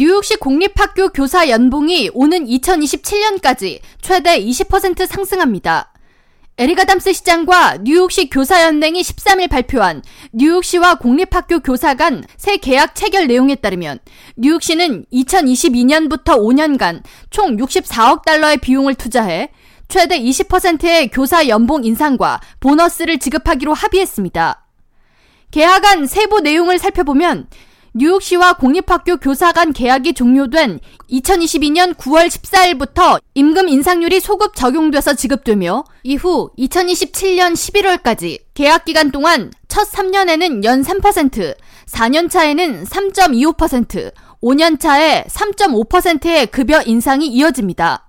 뉴욕시 공립학교 교사 연봉이 오는 2027년까지 최대 20% 상승합니다. 에릭 아담스 시장과 뉴욕시 교사연맹이 13일 발표한 뉴욕시와 공립학교 교사 간 새 계약 체결 내용에 따르면 뉴욕시는 2022년부터 5년간 총 64억 달러의 비용을 투자해 최대 20%의 교사 연봉 인상과 보너스를 지급하기로 합의했습니다. 계약안 세부 내용을 살펴보면 뉴욕시와 공립학교 교사 간 계약이 종료된 2022년 9월 14일부터 임금 인상률이 소급 적용돼서 지급되며 이후 2027년 11월까지 계약 기간 동안 첫 3년에는 연 3%, 4년 차에는 3.25%, 5년 차에 3.5%의 급여 인상이 이어집니다.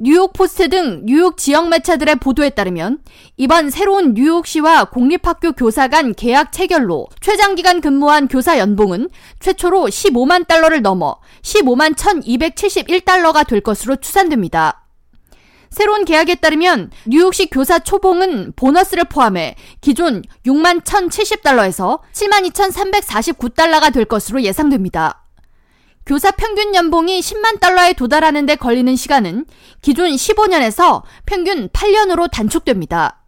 뉴욕 포스트 등 뉴욕 지역 매체들의 보도에 따르면 이번 새로운 뉴욕시와 공립학교 교사 간 계약 체결로 최장기간 근무한 교사 연봉은 최초로 15만 달러를 넘어 15만 1271달러가 될 것으로 추산됩니다. 새로운 계약에 따르면 뉴욕시 교사 초봉은 보너스를 포함해 기존 6만 1070달러에서 7만 2349달러가 될 것으로 예상됩니다. 교사 평균 연봉이 10만 달러에 도달하는 데 걸리는 시간은 기존 15년에서 평균 8년으로 단축됩니다.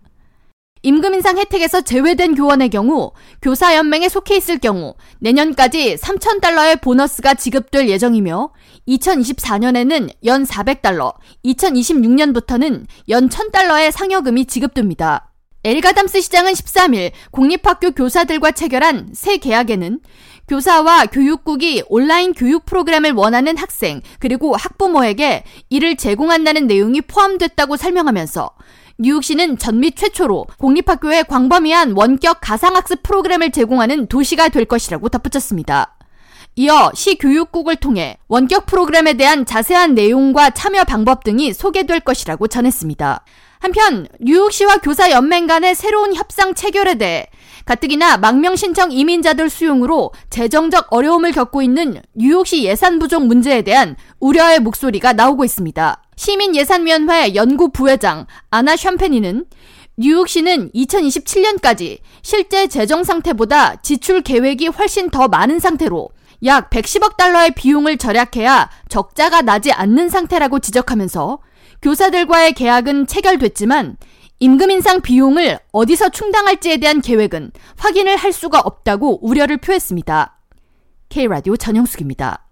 임금 인상 혜택에서 제외된 교원의 경우 교사 연맹에 속해 있을 경우 내년까지 3천 달러의 보너스가 지급될 예정이며 2024년에는 연 400달러, 2026년부터는 연 1000달러의 상여금이 지급됩니다. 엘가담스 시장은 13일 공립학교 교사들과 체결한 새 계약에는 교사와 교육국이 온라인 교육 프로그램을 원하는 학생 그리고 학부모에게 이를 제공한다는 내용이 포함됐다고 설명하면서 뉴욕시는 전미 최초로 공립학교에 광범위한 원격 가상학습 프로그램을 제공하는 도시가 될 것이라고 덧붙였습니다. 이어 시 교육국을 통해 원격 프로그램에 대한 자세한 내용과 참여 방법 등이 소개될 것이라고 전했습니다. 한편 뉴욕시와 교사 연맹 간의 새로운 협상 체결에 대해 가뜩이나 망명 신청 이민자들 수용으로 재정적 어려움을 겪고 있는 뉴욕시 예산 부족 문제에 대한 우려의 목소리가 나오고 있습니다. 시민예산위원회 연구 부회장 아나 샴페니는 뉴욕시는 2027년까지 실제 재정 상태보다 지출 계획이 훨씬 더 많은 상태로 약 110억 달러의 비용을 절약해야 적자가 나지 않는 상태라고 지적하면서 교사들과의 계약은 체결됐지만 임금 인상 비용을 어디서 충당할지에 대한 계획은 확인을 할 수가 없다고 우려를 표했습니다. K라디오 전영숙입니다.